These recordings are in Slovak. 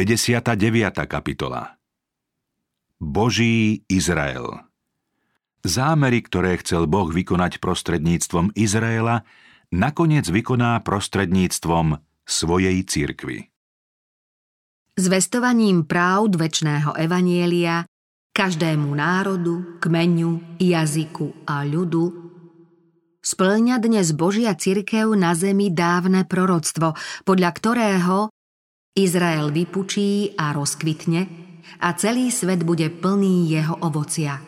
59. kapitola Boží Izrael Zámery, ktoré chcel Boh vykonať prostredníctvom Izraela, nakoniec vykoná prostredníctvom svojej cirkvy. Zvestovaním práv väčšného evanielia každému národu, kmeňu, jazyku a ľudu splňa dnes Božia cirkev na zemi dávne proroctvo, podľa ktorého Izrael vypučí a rozkvitne a celý svet bude plný jeho ovocia.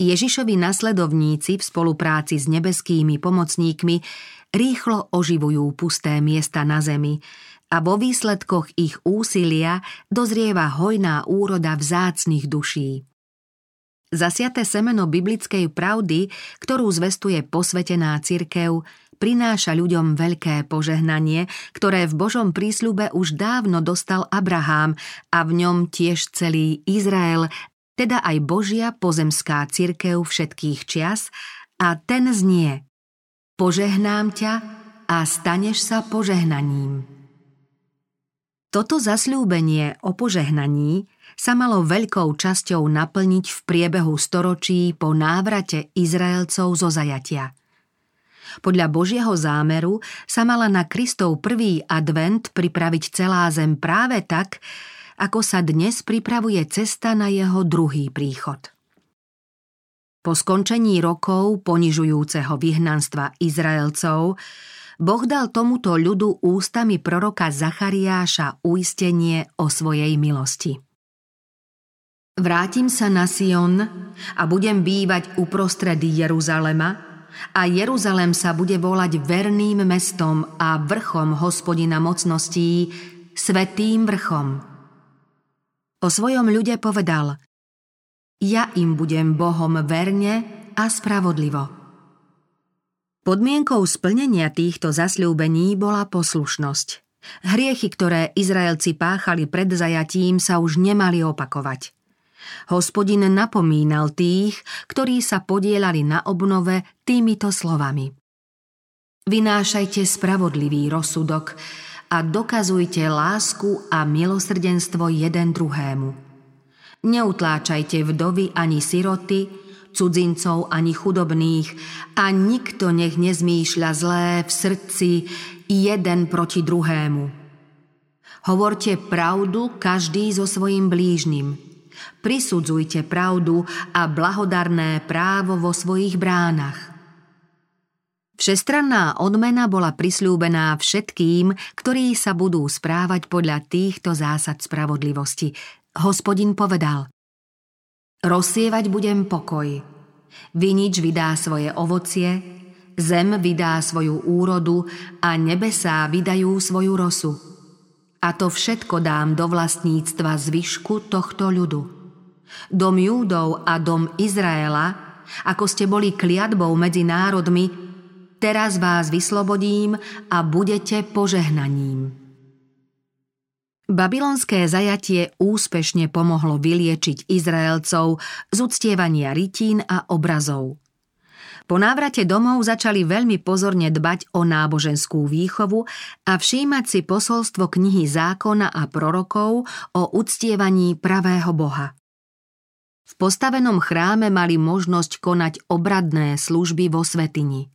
Ježišovi nasledovníci v spolupráci s nebeskými pomocníkmi rýchlo oživujú pusté miesta na zemi a vo výsledkoch ich úsilia dozrieva hojná úroda vzácnych duší. Zasiaté semeno biblickej pravdy, ktorú zvestuje posvetená cirkev, prináša ľuďom veľké požehnanie, ktoré v Božom prísľube už dávno dostal Abrahám a v ňom tiež celý Izrael, teda aj Božia pozemská cirkev všetkých čias a ten znie Požehnám ťa a staneš sa požehnaním. Toto zasľúbenie o požehnaní sa malo veľkou časťou naplniť v priebehu storočí po návrate Izraelcov zo zajatia – podľa Božieho zámeru sa mala na Kristov prvý advent pripraviť celá zem práve tak, ako sa dnes pripravuje cesta na jeho druhý príchod. Po skončení rokov ponižujúceho vyhnanstva Izraelcov Boh dal tomuto ľudu ústami proroka Zachariáša uistenie o svojej milosti. Vrátim sa na Sion a budem bývať uprostred Jeruzalema, a Jeruzalem sa bude volať verným mestom a vrchom hospodina mocností, svetým vrchom. O svojom ľude povedal, ja im budem Bohom verne a spravodlivo. Podmienkou splnenia týchto zasľúbení bola poslušnosť. Hriechy, ktoré Izraelci páchali pred zajatím, sa už nemali opakovať – Hospodin napomínal tých, ktorí sa podielali na obnove týmito slovami. Vynášajte spravodlivý rozsudok a dokazujte lásku a milosrdenstvo jeden druhému. Neutláčajte vdovy ani siroty, cudzincov ani chudobných a nikto nech nezmýšľa zlé v srdci jeden proti druhému. Hovorte pravdu každý so svojim blížnym – Prisudzujte pravdu a blahodarné právo vo svojich bránach. Všestranná odmena bola prisľúbená všetkým, ktorí sa budú správať podľa týchto zásad spravodlivosti. Hospodin povedal Rozsievať budem pokoj. Vinič vydá svoje ovocie, zem vydá svoju úrodu a nebesá vydajú svoju rosu. A to všetko dám do vlastníctva zvyšku tohto ľudu. Dom Júdov a dom Izraela, ako ste boli kliatbou medzi národmi, teraz vás vyslobodím a budete požehnaním. Babylonské zajatie úspešne pomohlo vyliečiť Izraelcov z uctievania rytín a obrazov. Po návrate domov začali veľmi pozorne dbať o náboženskú výchovu a všímať si posolstvo knihy zákona a prorokov o uctievaní pravého Boha. V postavenom chráme mali možnosť konať obradné služby vo svetini.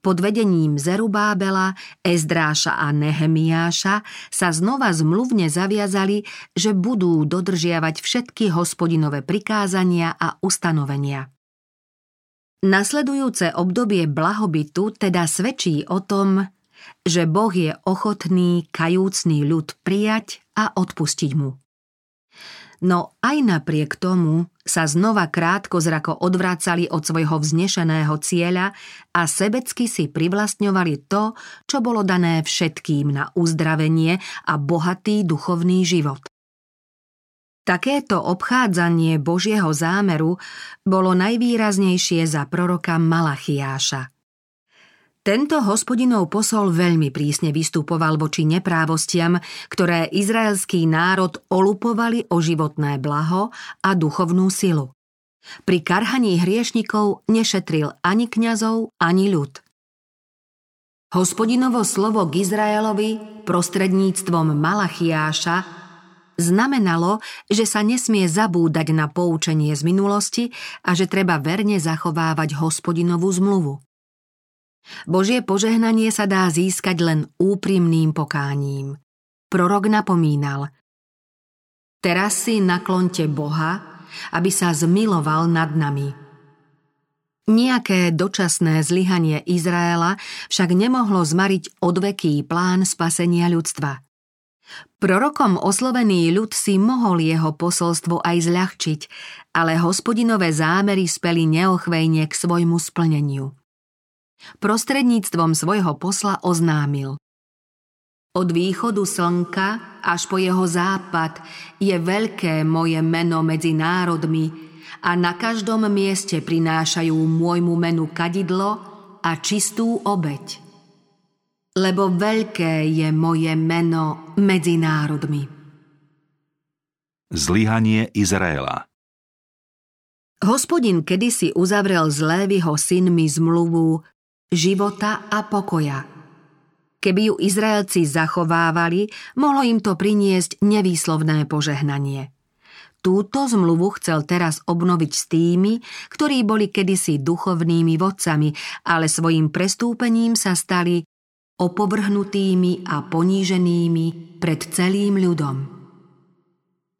Pod vedením Zerubábela, Ezdráša a Nehemiáša sa znova zmluvne zaviazali, že budú dodržiavať všetky hospodinové prikázania a ustanovenia. Nasledujúce obdobie blahobytu teda svedčí o tom, že Boh je ochotný kajúcný ľud prijať a odpustiť mu. No aj napriek tomu sa znova krátko zrako odvracali od svojho vznešeného cieľa a sebecky si privlastňovali to, čo bolo dané všetkým na uzdravenie a bohatý duchovný život. Takéto obchádzanie Božieho zámeru bolo najvýraznejšie za proroka Malachiáša. Tento hospodinov posol veľmi prísne vystupoval voči neprávostiam, ktoré izraelský národ olupovali o životné blaho a duchovnú silu. Pri karhaní hriešnikov nešetril ani kňazov, ani ľud. Hospodinovo slovo k Izraelovi prostredníctvom Malachiáša znamenalo, že sa nesmie zabúdať na poučenie z minulosti a že treba verne zachovávať hospodinovú zmluvu. Božie požehnanie sa dá získať len úprimným pokáním. Prorok napomínal Teraz si naklonte Boha, aby sa zmiloval nad nami – Nijaké dočasné zlyhanie Izraela však nemohlo zmariť odveký plán spasenia ľudstva. Prorokom oslovený ľud si mohol jeho posolstvo aj zľahčiť, ale hospodinové zámery speli neochvejne k svojmu splneniu. Prostredníctvom svojho posla oznámil. Od východu slnka až po jeho západ je veľké moje meno medzi národmi, a na každom mieste prinášajú môjmu menu kadidlo a čistú obeď. Lebo veľké je moje meno medzi národmi. Zlyhanie Izraela Hospodin kedysi uzavrel s Lévyho synmi zmluvu života a pokoja. Keby ju Izraelci zachovávali, mohlo im to priniesť nevýslovné požehnanie. Túto zmluvu chcel teraz obnoviť s tými, ktorí boli kedysi duchovnými vodcami, ale svojim prestúpením sa stali opovrhnutými a poníženými pred celým ľudom.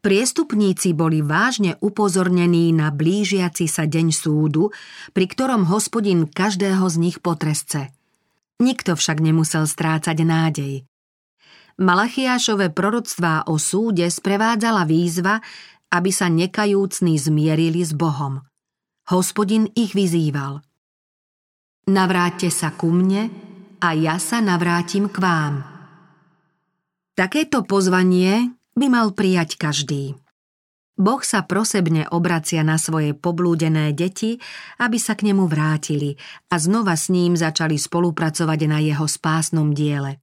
Priestupníci boli vážne upozornení na blížiaci sa deň súdu, pri ktorom hospodin každého z nich potresce. Nikto však nemusel strácať nádej. Malachiášové proroctvá o súde sprevádzala výzva, aby sa nekajúcni zmierili s Bohom. Hospodin ich vyzýval. Navráťte sa ku mne a ja sa navrátim k vám. Takéto pozvanie by mal prijať každý. Boh sa prosebne obracia na svoje poblúdené deti, aby sa k nemu vrátili a znova s ním začali spolupracovať na jeho spásnom diele.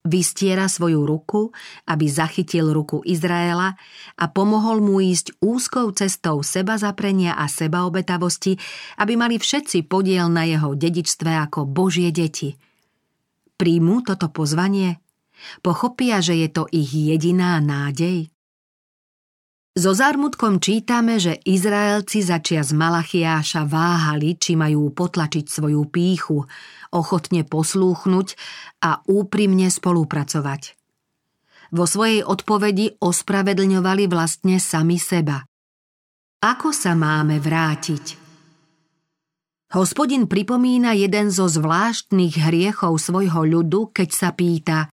Vystiera svoju ruku, aby zachytil ruku Izraela a pomohol mu ísť úzkou cestou seba zaprenia a sebaobetavosti, aby mali všetci podiel na jeho dedičstve ako Božie deti. Príjmu toto pozvanie? Pochopia, že je to ich jediná nádej? So zármutkom čítame, že Izraelci začia z Malachiáša váhali, či majú potlačiť svoju píchu, ochotne poslúchnuť a úprimne spolupracovať. Vo svojej odpovedi ospravedlňovali vlastne sami seba. Ako sa máme vrátiť? Hospodin pripomína jeden zo zvláštnych hriechov svojho ľudu, keď sa pýta,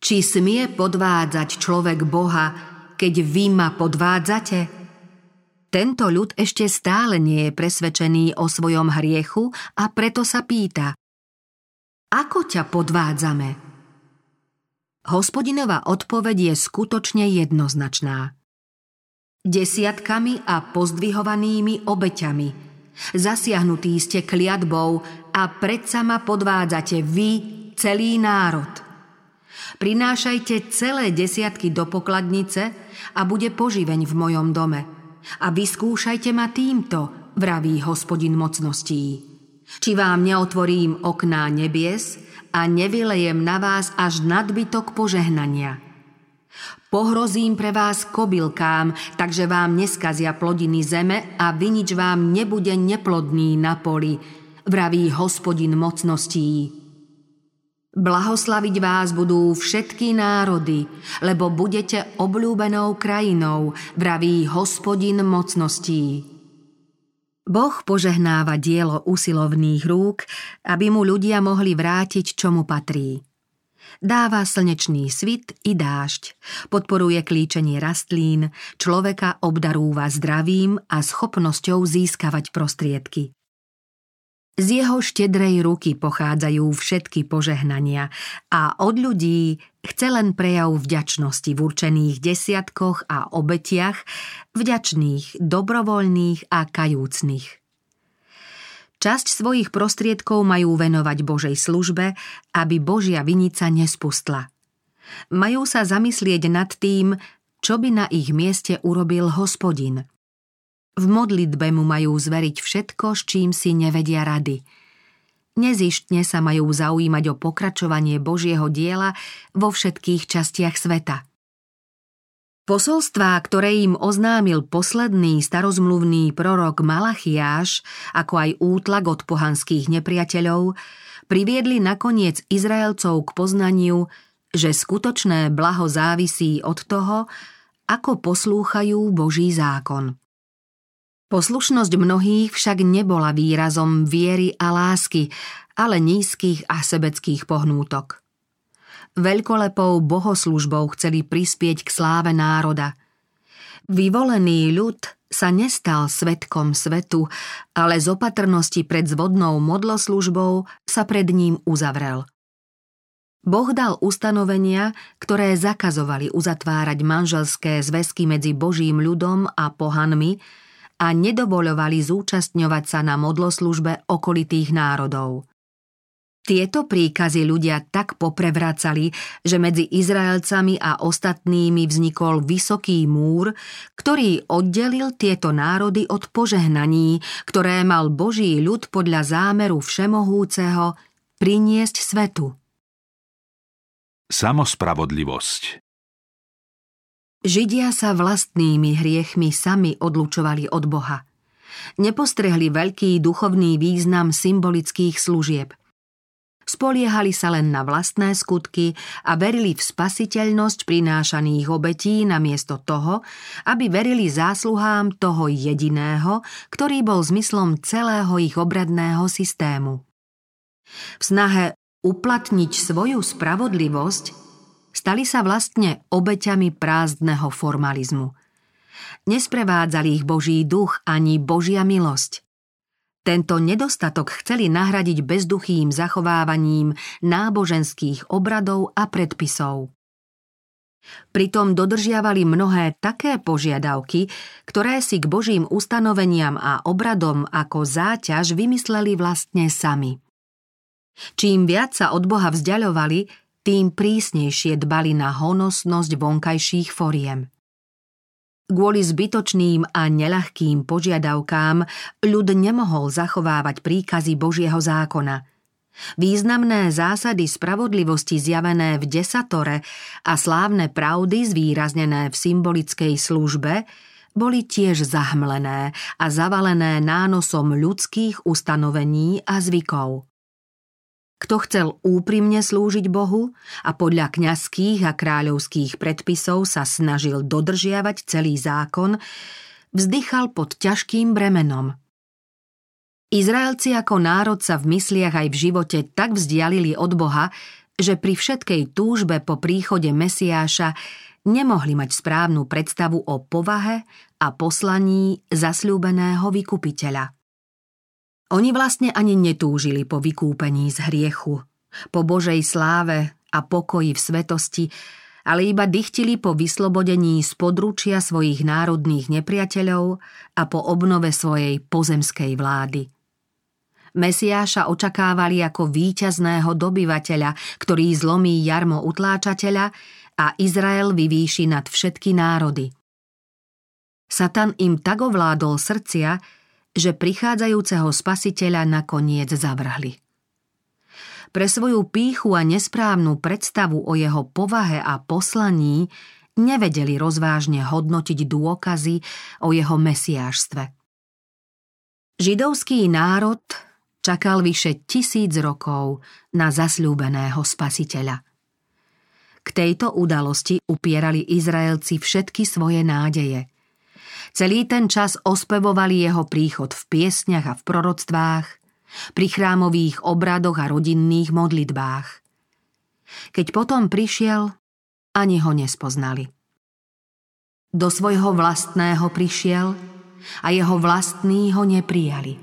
či smie podvádzať človek Boha, keď vy ma podvádzate? Tento ľud ešte stále nie je presvedčený o svojom hriechu a preto sa pýta Ako ťa podvádzame? Hospodinová odpoveď je skutočne jednoznačná. Desiatkami a pozdvihovanými obeťami. Zasiahnutí ste kliatbou a predsa ma podvádzate vy, celý národ. Prinášajte celé desiatky do pokladnice a bude poživeň v mojom dome. A vyskúšajte ma týmto, vraví hospodin mocností. Či vám neotvorím okná nebies a nevylejem na vás až nadbytok požehnania. Pohrozím pre vás kobylkám, takže vám neskazia plodiny zeme a vinič vám nebude neplodný na poli, vraví hospodin mocností. Blahoslaviť vás budú všetky národy, lebo budete obľúbenou krajinou, vraví hospodin mocností. Boh požehnáva dielo usilovných rúk, aby mu ľudia mohli vrátiť, čo mu patrí. Dáva slnečný svit i dážď, podporuje klíčenie rastlín, človeka obdarúva zdravím a schopnosťou získavať prostriedky. Z jeho štedrej ruky pochádzajú všetky požehnania a od ľudí chce len prejav vďačnosti v určených desiatkoch a obetiach, vďačných, dobrovoľných a kajúcnych. Časť svojich prostriedkov majú venovať Božej službe, aby Božia vinica nespustla. Majú sa zamyslieť nad tým, čo by na ich mieste urobil hospodin – v modlitbe mu majú zveriť všetko, s čím si nevedia rady. nezištne sa majú zaujímať o pokračovanie Božieho diela vo všetkých častiach sveta. Posolstvá, ktoré im oznámil posledný starozmluvný prorok Malachiáš, ako aj útlak od pohanských nepriateľov, priviedli nakoniec Izraelcov k poznaniu, že skutočné blaho závisí od toho, ako poslúchajú Boží zákon. Poslušnosť mnohých však nebola výrazom viery a lásky, ale nízkych a sebeckých pohnútok veľkolepou bohoslužbou chceli prispieť k sláve národa. Vyvolený ľud sa nestal svetkom svetu, ale z opatrnosti pred zvodnou modloslužbou sa pred ním uzavrel. Boh dal ustanovenia, ktoré zakazovali uzatvárať manželské zväzky medzi Božím ľudom a pohanmi a nedovoľovali zúčastňovať sa na modloslužbe okolitých národov. Tieto príkazy ľudia tak poprevracali, že medzi Izraelcami a ostatnými vznikol vysoký múr, ktorý oddelil tieto národy od požehnaní, ktoré mal Boží ľud podľa zámeru Všemohúceho priniesť svetu. Samospravodlivosť Židia sa vlastnými hriechmi sami odlučovali od Boha. Nepostrehli veľký duchovný význam symbolických služieb – Spoliehali sa len na vlastné skutky a verili v spasiteľnosť prinášaných obetí namiesto toho, aby verili zásluhám toho jediného, ktorý bol zmyslom celého ich obradného systému. V snahe uplatniť svoju spravodlivosť stali sa vlastne obeťami prázdneho formalizmu. Nesprevádzali ich Boží duch ani Božia milosť – tento nedostatok chceli nahradiť bezduchým zachovávaním náboženských obradov a predpisov. Pritom dodržiavali mnohé také požiadavky, ktoré si k Božím ustanoveniam a obradom ako záťaž vymysleli vlastne sami. Čím viac sa od Boha vzdialovali, tým prísnejšie dbali na honosnosť vonkajších foriem. Kvôli zbytočným a neľahkým požiadavkám ľud nemohol zachovávať príkazy Božieho zákona. Významné zásady spravodlivosti zjavené v desatore a slávne pravdy zvýraznené v symbolickej službe boli tiež zahmlené a zavalené nánosom ľudských ustanovení a zvykov. Kto chcel úprimne slúžiť Bohu a podľa kňazských a kráľovských predpisov sa snažil dodržiavať celý zákon, vzdychal pod ťažkým bremenom. Izraelci ako národ sa v mysliach aj v živote tak vzdialili od Boha, že pri všetkej túžbe po príchode Mesiáša nemohli mať správnu predstavu o povahe a poslaní zasľúbeného vykupiteľa. Oni vlastne ani netúžili po vykúpení z hriechu, po Božej sláve a pokoji v svetosti, ale iba dychtili po vyslobodení z područia svojich národných nepriateľov a po obnove svojej pozemskej vlády. Mesiáša očakávali ako víťazného dobyvateľa, ktorý zlomí jarmo utláčateľa a Izrael vyvýši nad všetky národy. Satan im tak ovládol srdcia, že prichádzajúceho spasiteľa nakoniec zavrhli. Pre svoju píchu a nesprávnu predstavu o jeho povahe a poslaní nevedeli rozvážne hodnotiť dôkazy o jeho mesiášstve. Židovský národ čakal vyše tisíc rokov na zasľúbeného spasiteľa. K tejto udalosti upierali Izraelci všetky svoje nádeje – Celý ten čas ospevovali jeho príchod v piesňach a v proroctvách, pri chrámových obradoch a rodinných modlitbách. Keď potom prišiel, ani ho nespoznali. Do svojho vlastného prišiel a jeho vlastní ho neprijali.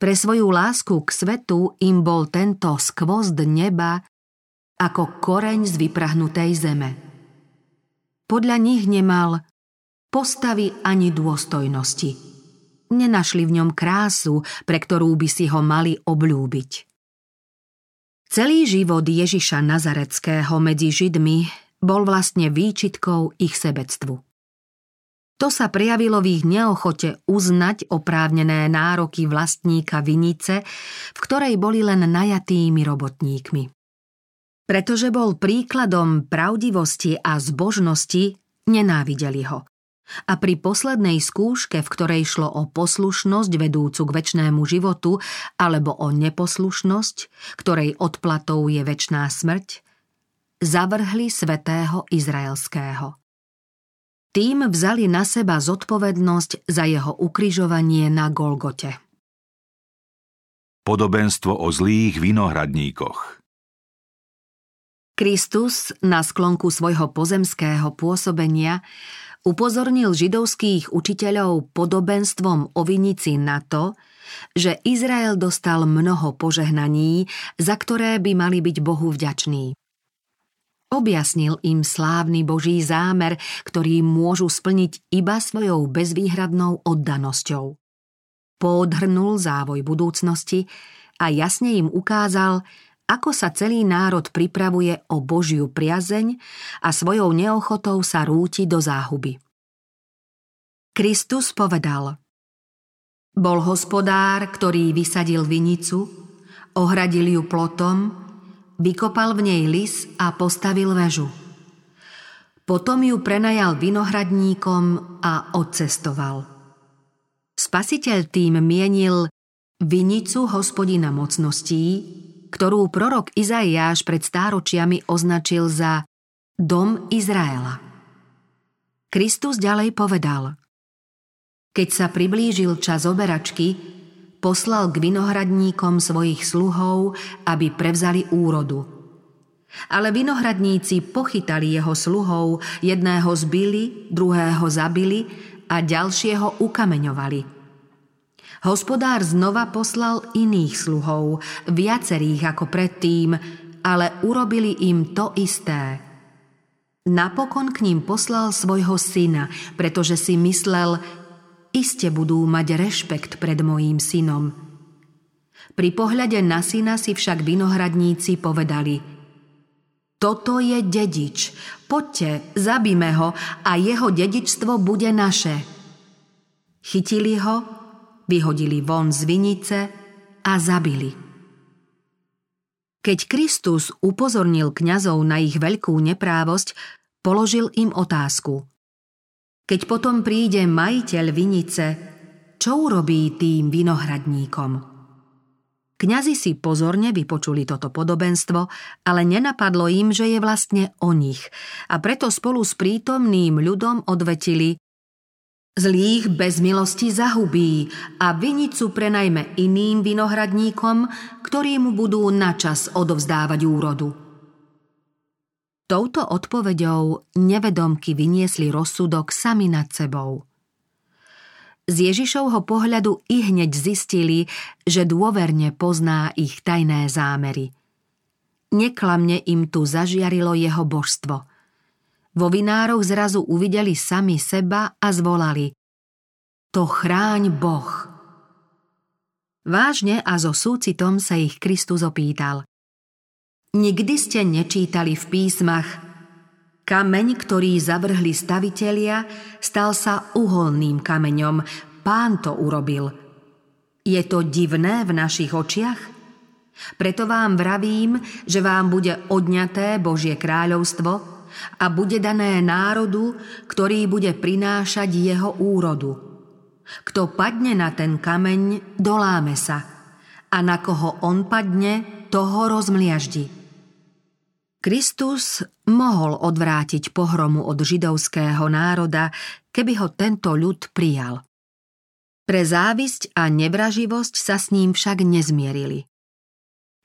Pre svoju lásku k svetu im bol tento skvozd neba ako koreň z vyprahnutej zeme. Podľa nich nemal postavy ani dôstojnosti. Nenašli v ňom krásu, pre ktorú by si ho mali obľúbiť. Celý život Ježiša Nazareckého medzi Židmi bol vlastne výčitkou ich sebectvu. To sa prejavilo v ich neochote uznať oprávnené nároky vlastníka vinice, v ktorej boli len najatými robotníkmi. Pretože bol príkladom pravdivosti a zbožnosti, nenávideli ho. A pri poslednej skúške, v ktorej šlo o poslušnosť vedúcu k väčšnému životu alebo o neposlušnosť, ktorej odplatou je väčšná smrť, zavrhli svetého Izraelského. Tým vzali na seba zodpovednosť za jeho ukrižovanie na Golgote. Podobenstvo o zlých vinohradníkoch Kristus na sklonku svojho pozemského pôsobenia upozornil židovských učiteľov podobenstvom o vinici na to, že Izrael dostal mnoho požehnaní, za ktoré by mali byť Bohu vďační. Objasnil im slávny Boží zámer, ktorý môžu splniť iba svojou bezvýhradnou oddanosťou. Podhrnul závoj budúcnosti a jasne im ukázal, ako sa celý národ pripravuje o Božiu priazeň a svojou neochotou sa rúti do záhuby. Kristus povedal Bol hospodár, ktorý vysadil vinicu, ohradil ju plotom Vykopal v nej lis a postavil väžu. Potom ju prenajal vinohradníkom a odcestoval. Spasiteľ tým mienil vinicu hospodina mocností, ktorú prorok Izaiáš pred stáročiami označil za dom Izraela. Kristus ďalej povedal Keď sa priblížil čas oberačky, poslal k vinohradníkom svojich sluhov, aby prevzali úrodu. Ale vinohradníci pochytali jeho sluhov, jedného zbili, druhého zabili a ďalšieho ukameňovali. Hospodár znova poslal iných sluhov, viacerých ako predtým, ale urobili im to isté. Napokon k ním poslal svojho syna, pretože si myslel, iste budú mať rešpekt pred mojím synom. Pri pohľade na syna si však vinohradníci povedali Toto je dedič, poďte, zabíme ho a jeho dedičstvo bude naše. Chytili ho, vyhodili von z vinice a zabili. Keď Kristus upozornil kňazov na ich veľkú neprávosť, položil im otázku. Keď potom príde majiteľ vinice, čo urobí tým vinohradníkom? Kňazi si pozorne vypočuli toto podobenstvo, ale nenapadlo im, že je vlastne o nich a preto spolu s prítomným ľudom odvetili Zlých bez milosti zahubí a vinicu prenajme iným vinohradníkom, ktorí mu budú načas odovzdávať úrodu. Touto odpoveďou nevedomky vyniesli rozsudok sami nad sebou. Z Ježišovho pohľadu i hneď zistili, že dôverne pozná ich tajné zámery. Neklamne im tu zažiarilo jeho božstvo. Vo vinároch zrazu uvideli sami seba a zvolali To chráň Boh. Vážne a so súcitom sa ich Kristus opýtal. Nikdy ste nečítali v písmach Kameň, ktorý zavrhli stavitelia, stal sa uholným kameňom. Pán to urobil. Je to divné v našich očiach? Preto vám vravím, že vám bude odňaté Božie kráľovstvo a bude dané národu, ktorý bude prinášať jeho úrodu. Kto padne na ten kameň, doláme sa, a na koho on padne, toho rozmliaždi. Kristus mohol odvrátiť pohromu od židovského národa, keby ho tento ľud prijal. Pre závisť a nevraživosť sa s ním však nezmierili.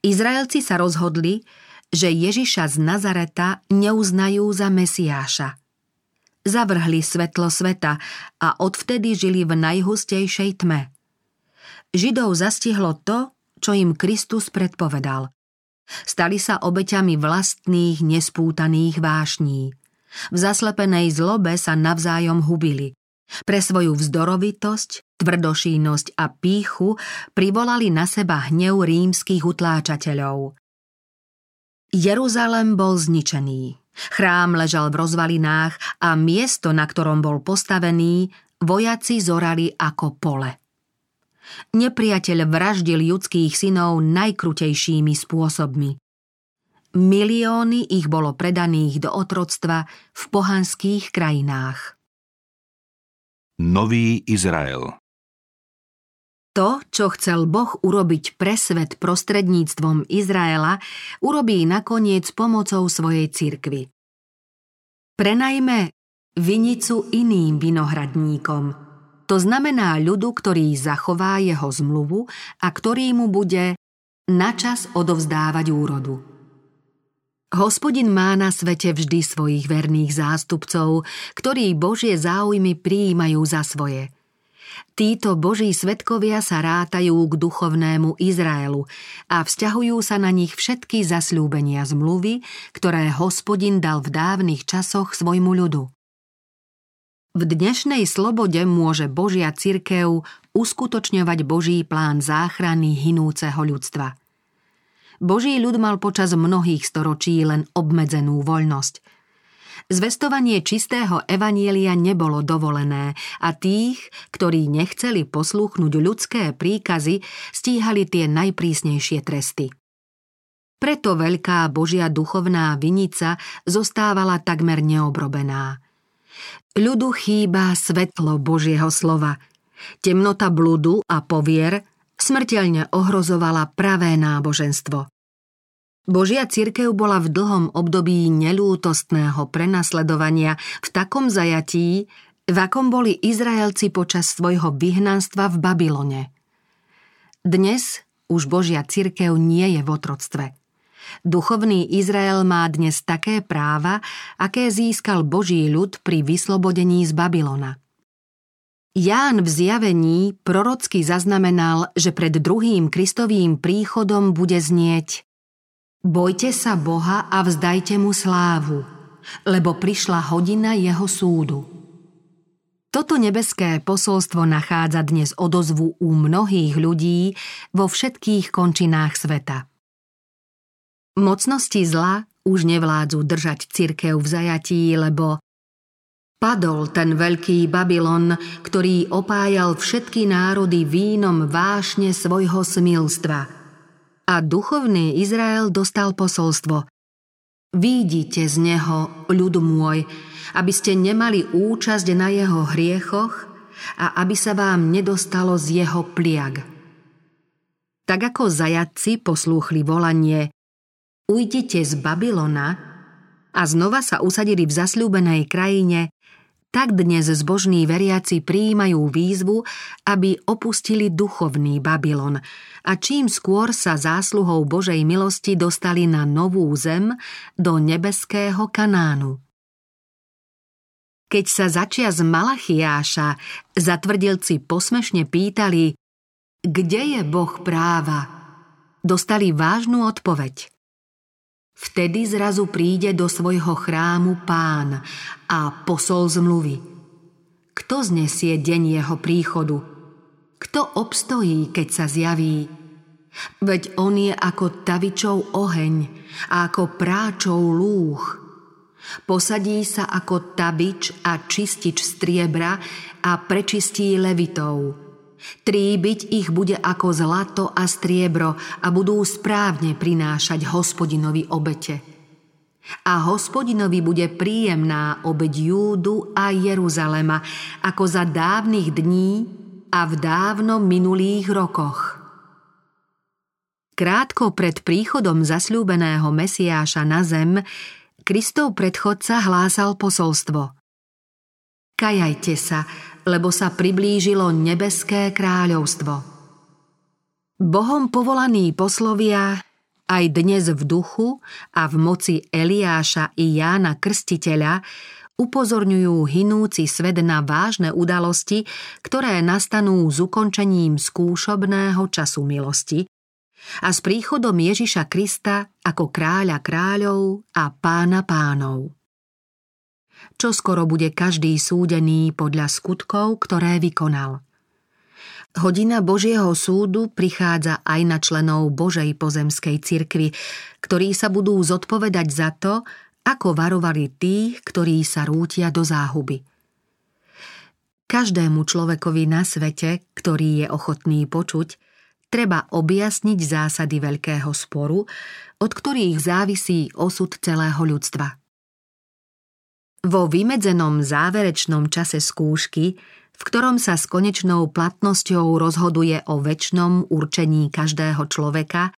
Izraelci sa rozhodli, že Ježiša z Nazareta neuznajú za Mesiáša. Zavrhli svetlo sveta a odvtedy žili v najhustejšej tme. Židov zastihlo to, čo im Kristus predpovedal. Stali sa obeťami vlastných nespútaných vášní. V zaslepenej zlobe sa navzájom hubili. Pre svoju vzdorovitosť, tvrdošínosť a píchu privolali na seba hnev rímskych utláčateľov. Jeruzalem bol zničený. Chrám ležal v rozvalinách a miesto, na ktorom bol postavený, vojaci zorali ako pole. Nepriateľ vraždil ľudských synov najkrutejšími spôsobmi. Milióny ich bolo predaných do otroctva v pohanských krajinách. Nový Izrael to, čo chcel Boh urobiť pre svet prostredníctvom Izraela, urobí nakoniec pomocou svojej cirkvy. Prenajme vinicu iným vinohradníkom. To znamená ľudu, ktorý zachová jeho zmluvu a ktorý mu bude načas odovzdávať úrodu. Hospodin má na svete vždy svojich verných zástupcov, ktorí Božie záujmy prijímajú za svoje – Títo boží svetkovia sa rátajú k duchovnému Izraelu a vzťahujú sa na nich všetky zasľúbenia zmluvy, ktoré hospodin dal v dávnych časoch svojmu ľudu. V dnešnej slobode môže Božia cirkev uskutočňovať Boží plán záchrany hinúceho ľudstva. Boží ľud mal počas mnohých storočí len obmedzenú voľnosť – Zvestovanie čistého evanielia nebolo dovolené a tých, ktorí nechceli poslúchnuť ľudské príkazy, stíhali tie najprísnejšie tresty. Preto veľká Božia duchovná vinica zostávala takmer neobrobená. Ľudu chýba svetlo Božieho slova. Temnota bludu a povier smrteľne ohrozovala pravé náboženstvo. Božia cirkev bola v dlhom období nelútostného prenasledovania v takom zajatí, v akom boli Izraelci počas svojho vyhnanstva v Babylone. Dnes už Božia cirkev nie je v otroctve. Duchovný Izrael má dnes také práva, aké získal Boží ľud pri vyslobodení z Babylona. Ján v zjavení prorocky zaznamenal, že pred druhým Kristovým príchodom bude znieť Bojte sa Boha a vzdajte mu slávu, lebo prišla hodina jeho súdu. Toto nebeské posolstvo nachádza dnes odozvu u mnohých ľudí vo všetkých končinách sveta. Mocnosti zla už nevládzu držať cirkev v zajatí, lebo padol ten veľký Babylon, ktorý opájal všetky národy vínom vášne svojho smilstva – a duchovný Izrael dostal posolstvo. Výjdite z neho, ľud môj, aby ste nemali účasť na jeho hriechoch a aby sa vám nedostalo z jeho pliag. Tak ako zajatci poslúchli volanie Ujdite z Babylona a znova sa usadili v zasľúbenej krajine, tak dnes zbožní veriaci prijímajú výzvu, aby opustili duchovný Babylon. A čím skôr sa zásluhou Božej milosti dostali na novú zem do nebeského Kanánu. Keď sa začia z Malachiáša zatvrdilci posmešne pýtali, kde je Boh práva, dostali vážnu odpoveď – Vtedy zrazu príde do svojho chrámu pán a posol zmluvy. Kto znesie deň jeho príchodu? Kto obstojí, keď sa zjaví? Veď on je ako tavičov oheň a ako práčov lúch. Posadí sa ako tabič a čistič striebra a prečistí levitov – Tríbiť ich bude ako zlato a striebro a budú správne prinášať hospodinovi obete. A hospodinovi bude príjemná obeď Júdu a Jeruzalema, ako za dávnych dní a v dávno minulých rokoch. Krátko pred príchodom zasľúbeného Mesiáša na zem, Kristov predchodca hlásal posolstvo. Kajajte sa, lebo sa priblížilo nebeské kráľovstvo. Bohom povolaní poslovia aj dnes v duchu a v moci Eliáša i Jána Krstiteľa upozorňujú hinúci svet na vážne udalosti, ktoré nastanú s ukončením skúšobného času milosti a s príchodom Ježiša Krista ako kráľa kráľov a pána pánov čo skoro bude každý súdený podľa skutkov, ktoré vykonal. Hodina Božieho súdu prichádza aj na členov Božej pozemskej cirkvi, ktorí sa budú zodpovedať za to, ako varovali tých, ktorí sa rútia do záhuby. Každému človekovi na svete, ktorý je ochotný počuť, treba objasniť zásady veľkého sporu, od ktorých závisí osud celého ľudstva. Vo vymedzenom záverečnom čase skúšky, v ktorom sa s konečnou platnosťou rozhoduje o väčšnom určení každého človeka,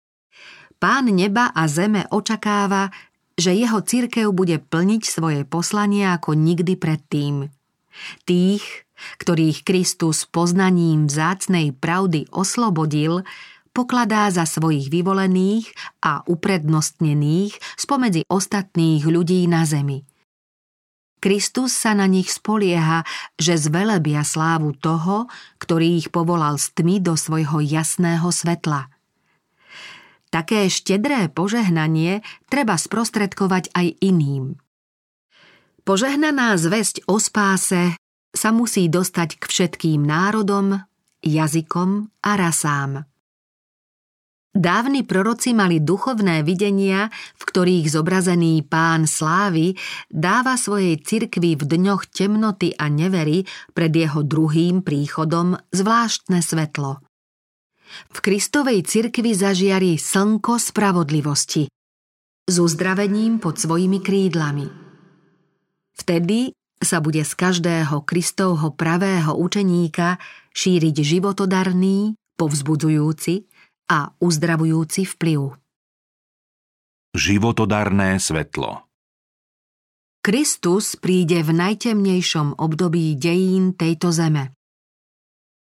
pán neba a zeme očakáva, že jeho cirkev bude plniť svoje poslanie ako nikdy predtým. Tých, ktorých Kristus poznaním vzácnej pravdy oslobodil, pokladá za svojich vyvolených a uprednostnených spomedzi ostatných ľudí na zemi. Kristus sa na nich spolieha, že zvelebia slávu toho, ktorý ich povolal z tmy do svojho jasného svetla. Také štedré požehnanie treba sprostredkovať aj iným. Požehnaná zväzť o spáse sa musí dostať k všetkým národom, jazykom a rasám. Dávni proroci mali duchovné videnia, v ktorých zobrazený pán slávy dáva svojej cirkvi v dňoch temnoty a nevery pred jeho druhým príchodom zvláštne svetlo. V Kristovej cirkvi zažiari slnko spravodlivosti s uzdravením pod svojimi krídlami. Vtedy sa bude z každého Kristovho pravého učeníka šíriť životodarný, povzbudzujúci a uzdravujúci vplyv. Životodarné svetlo Kristus príde v najtemnejšom období dejín tejto zeme.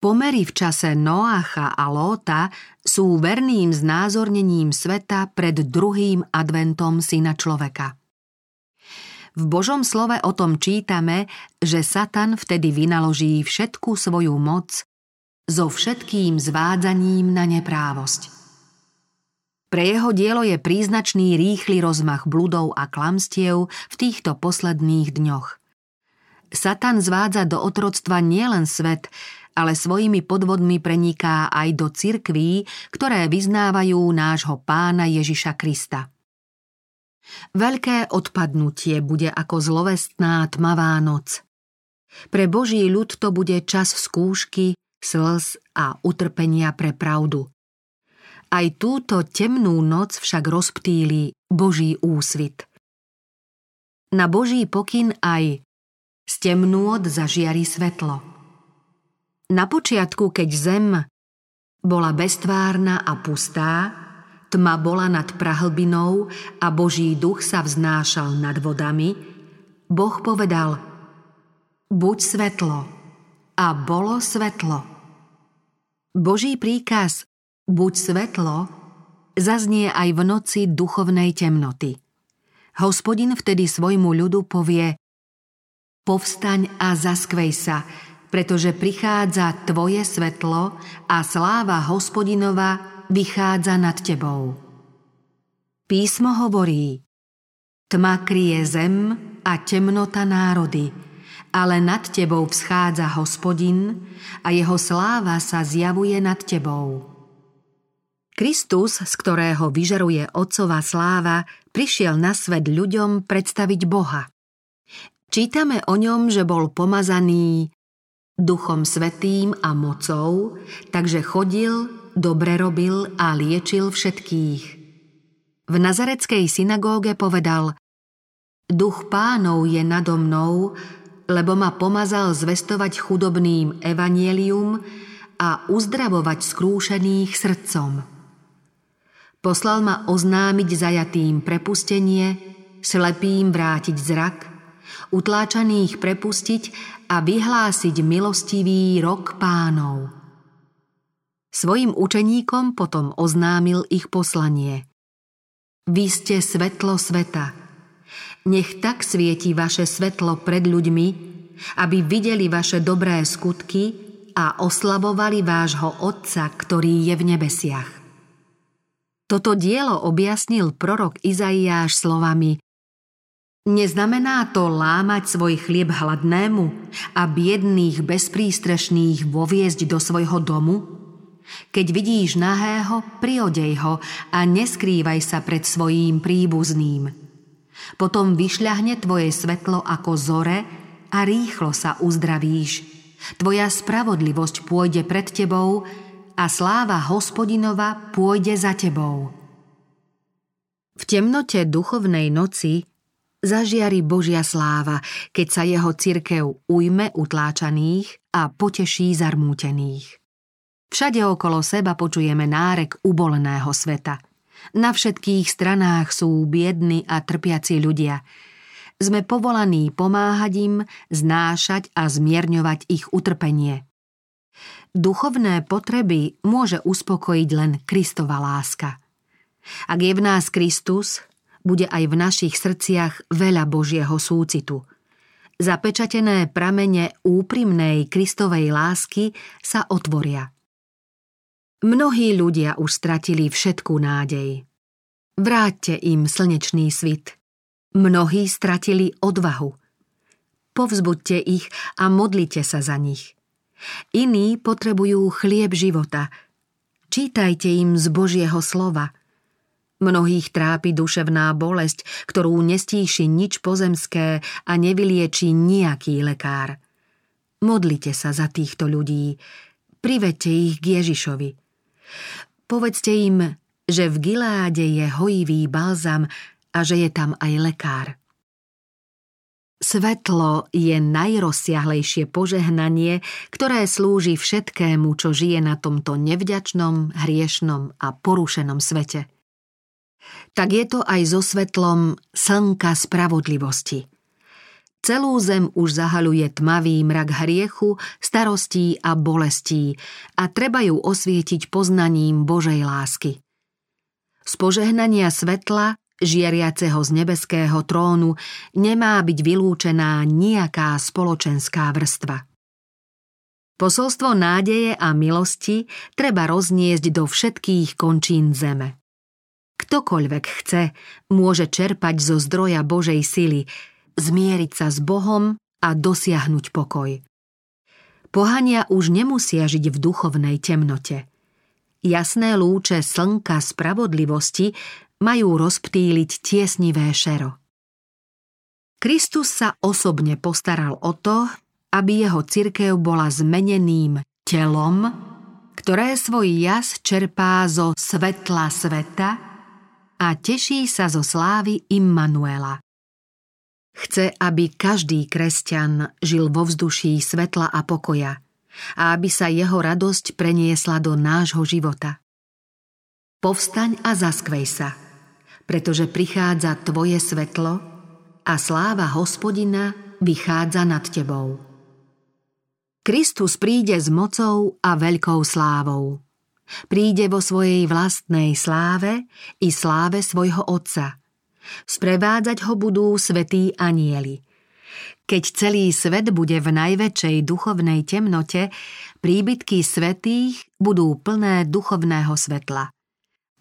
Pomery v čase Noacha a Lóta sú verným znázornením sveta pred druhým adventom syna človeka. V Božom slove o tom čítame, že Satan vtedy vynaloží všetku svoju moc so všetkým zvádzaním na neprávosť. Pre jeho dielo je príznačný rýchly rozmach bludov a klamstiev v týchto posledných dňoch. Satan zvádza do otroctva nielen svet, ale svojimi podvodmi preniká aj do cirkví, ktoré vyznávajú nášho pána Ježiša Krista. Veľké odpadnutie bude ako zlovestná tmavá noc. Pre Boží ľud to bude čas skúšky, slz a utrpenia pre pravdu. Aj túto temnú noc však rozptýli Boží úsvit. Na Boží pokyn aj z temnôt zažiari svetlo. Na počiatku, keď zem bola beztvárna a pustá, Tma bola nad prahlbinou a Boží duch sa vznášal nad vodami, Boh povedal Buď svetlo. A bolo svetlo. Boží príkaz Buď svetlo zaznie aj v noci duchovnej temnoty. Hospodin vtedy svojmu ľudu povie Povstaň a zaskvej sa, pretože prichádza tvoje svetlo a sláva hospodinova vychádza nad tebou. Písmo hovorí, tma kryje zem a temnota národy, ale nad tebou vzchádza hospodin a jeho sláva sa zjavuje nad tebou. Kristus, z ktorého vyžaruje Otcova sláva, prišiel na svet ľuďom predstaviť Boha. Čítame o ňom, že bol pomazaný Duchom Svetým a mocou, takže chodil dobre robil a liečil všetkých. V nazareckej synagóge povedal Duch pánov je nado mnou, lebo ma pomazal zvestovať chudobným evanielium a uzdravovať skrúšených srdcom. Poslal ma oznámiť zajatým prepustenie, slepým vrátiť zrak, utláčaných prepustiť a vyhlásiť milostivý rok pánov. Svojim učeníkom potom oznámil ich poslanie. Vy ste svetlo sveta. Nech tak svieti vaše svetlo pred ľuďmi, aby videli vaše dobré skutky a oslavovali vášho Otca, ktorý je v nebesiach. Toto dielo objasnil prorok Izaiáš slovami Neznamená to lámať svoj chlieb hladnému a biedných bezprístrešných voviezť do svojho domu? Keď vidíš nahého, priodej ho a neskrývaj sa pred svojím príbuzným. Potom vyšľahne tvoje svetlo ako zore a rýchlo sa uzdravíš. Tvoja spravodlivosť pôjde pred tebou a sláva hospodinova pôjde za tebou. V temnote duchovnej noci zažiari Božia sláva, keď sa jeho cirkev ujme utláčaných a poteší zarmútených. Všade okolo seba počujeme nárek uboleného sveta. Na všetkých stranách sú biedni a trpiaci ľudia. Sme povolaní pomáhať im, znášať a zmierňovať ich utrpenie. Duchovné potreby môže uspokojiť len Kristova láska. Ak je v nás Kristus, bude aj v našich srdciach veľa Božieho súcitu. Zapečatené pramene úprimnej Kristovej lásky sa otvoria. Mnohí ľudia už stratili všetkú nádej. Vráťte im slnečný svit. Mnohí stratili odvahu. Povzbuďte ich a modlite sa za nich. Iní potrebujú chlieb života. Čítajte im z Božieho slova. Mnohých trápi duševná bolesť, ktorú nestíši nič pozemské a nevylieči nejaký lekár. Modlite sa za týchto ľudí. Privedte ich k Ježišovi. Povedzte im, že v Giláde je hojivý balzam a že je tam aj lekár. Svetlo je najrozsiahlejšie požehnanie, ktoré slúži všetkému, čo žije na tomto nevďačnom, hriešnom a porušenom svete. Tak je to aj so svetlom slnka spravodlivosti – Celú zem už zahaluje tmavý mrak hriechu, starostí a bolestí a treba ju osvietiť poznaním Božej lásky. Z požehnania svetla, žiariaceho z nebeského trónu, nemá byť vylúčená nejaká spoločenská vrstva. Posolstvo nádeje a milosti treba rozniesť do všetkých končín zeme. Ktokoľvek chce, môže čerpať zo zdroja Božej sily, zmieriť sa s Bohom a dosiahnuť pokoj. Pohania už nemusia žiť v duchovnej temnote. Jasné lúče slnka spravodlivosti majú rozptýliť tiesnivé šero. Kristus sa osobne postaral o to, aby jeho cirkev bola zmeneným telom, ktoré svoj jas čerpá zo svetla sveta a teší sa zo slávy Immanuela. Chce, aby každý kresťan žil vo vzduší svetla a pokoja a aby sa jeho radosť preniesla do nášho života. Povstaň a zaskvej sa, pretože prichádza tvoje svetlo a sláva hospodina vychádza nad tebou. Kristus príde s mocou a veľkou slávou. Príde vo svojej vlastnej sláve i sláve svojho Otca – Sprevádzať ho budú svetí anieli. Keď celý svet bude v najväčšej duchovnej temnote, príbytky svetých budú plné duchovného svetla.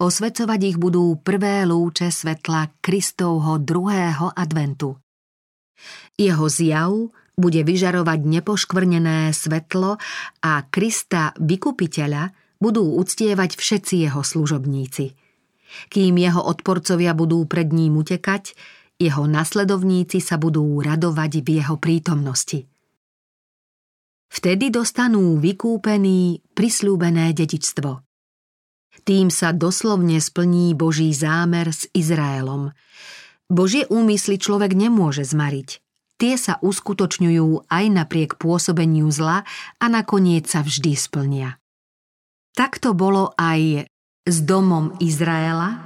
Osvecovať ich budú prvé lúče svetla Kristovho druhého adventu. Jeho zjav bude vyžarovať nepoškvrnené svetlo a Krista, vykupiteľa, budú uctievať všetci jeho služobníci – kým jeho odporcovia budú pred ním utekať, jeho nasledovníci sa budú radovať v jeho prítomnosti. Vtedy dostanú vykúpený prislúbené dedičstvo. Tým sa doslovne splní Boží zámer s Izraelom. Božie úmysly človek nemôže zmariť. Tie sa uskutočňujú aj napriek pôsobeniu zla a nakoniec sa vždy splnia. Tak to bolo aj s domom Izraela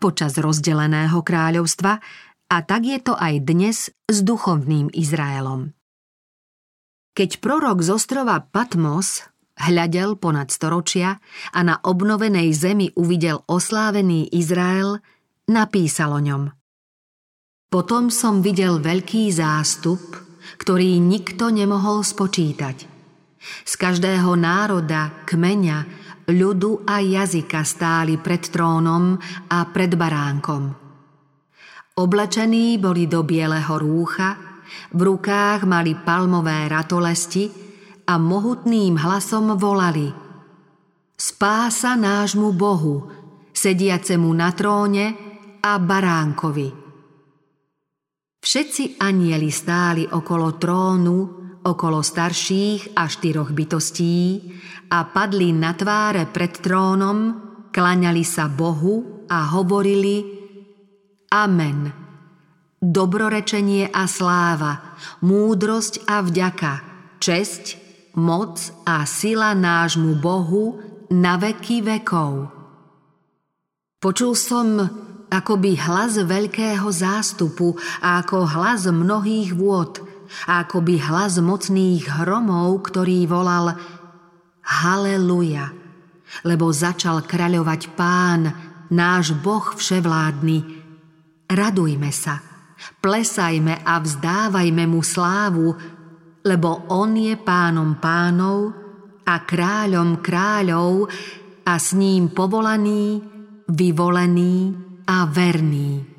počas rozdeleného kráľovstva a tak je to aj dnes s duchovným Izraelom. Keď prorok z ostrova Patmos hľadel ponad storočia a na obnovenej zemi uvidel oslávený Izrael, napísal o ňom. Potom som videl veľký zástup, ktorý nikto nemohol spočítať. Z každého národa, kmeňa, ľudu a jazyka stáli pred trónom a pred baránkom. Oblečení boli do bieleho rúcha, v rukách mali palmové ratolesti a mohutným hlasom volali Spása nášmu Bohu, sediacemu na tróne a baránkovi. Všetci anieli stáli okolo trónu, okolo starších a štyroch bytostí a padli na tváre pred trónom, klaňali sa Bohu a hovorili Amen. Dobrorečenie a sláva, múdrosť a vďaka, česť, moc a sila nášmu Bohu na veky vekov. Počul som akoby hlas veľkého zástupu a ako hlas mnohých vôd, akoby hlas mocných hromov, ktorý volal Haleluja, lebo začal kraľovať pán, náš Boh vševládny. Radujme sa, plesajme a vzdávajme mu slávu, lebo on je pánom pánov a kráľom kráľov a s ním povolaný, vyvolený a verný.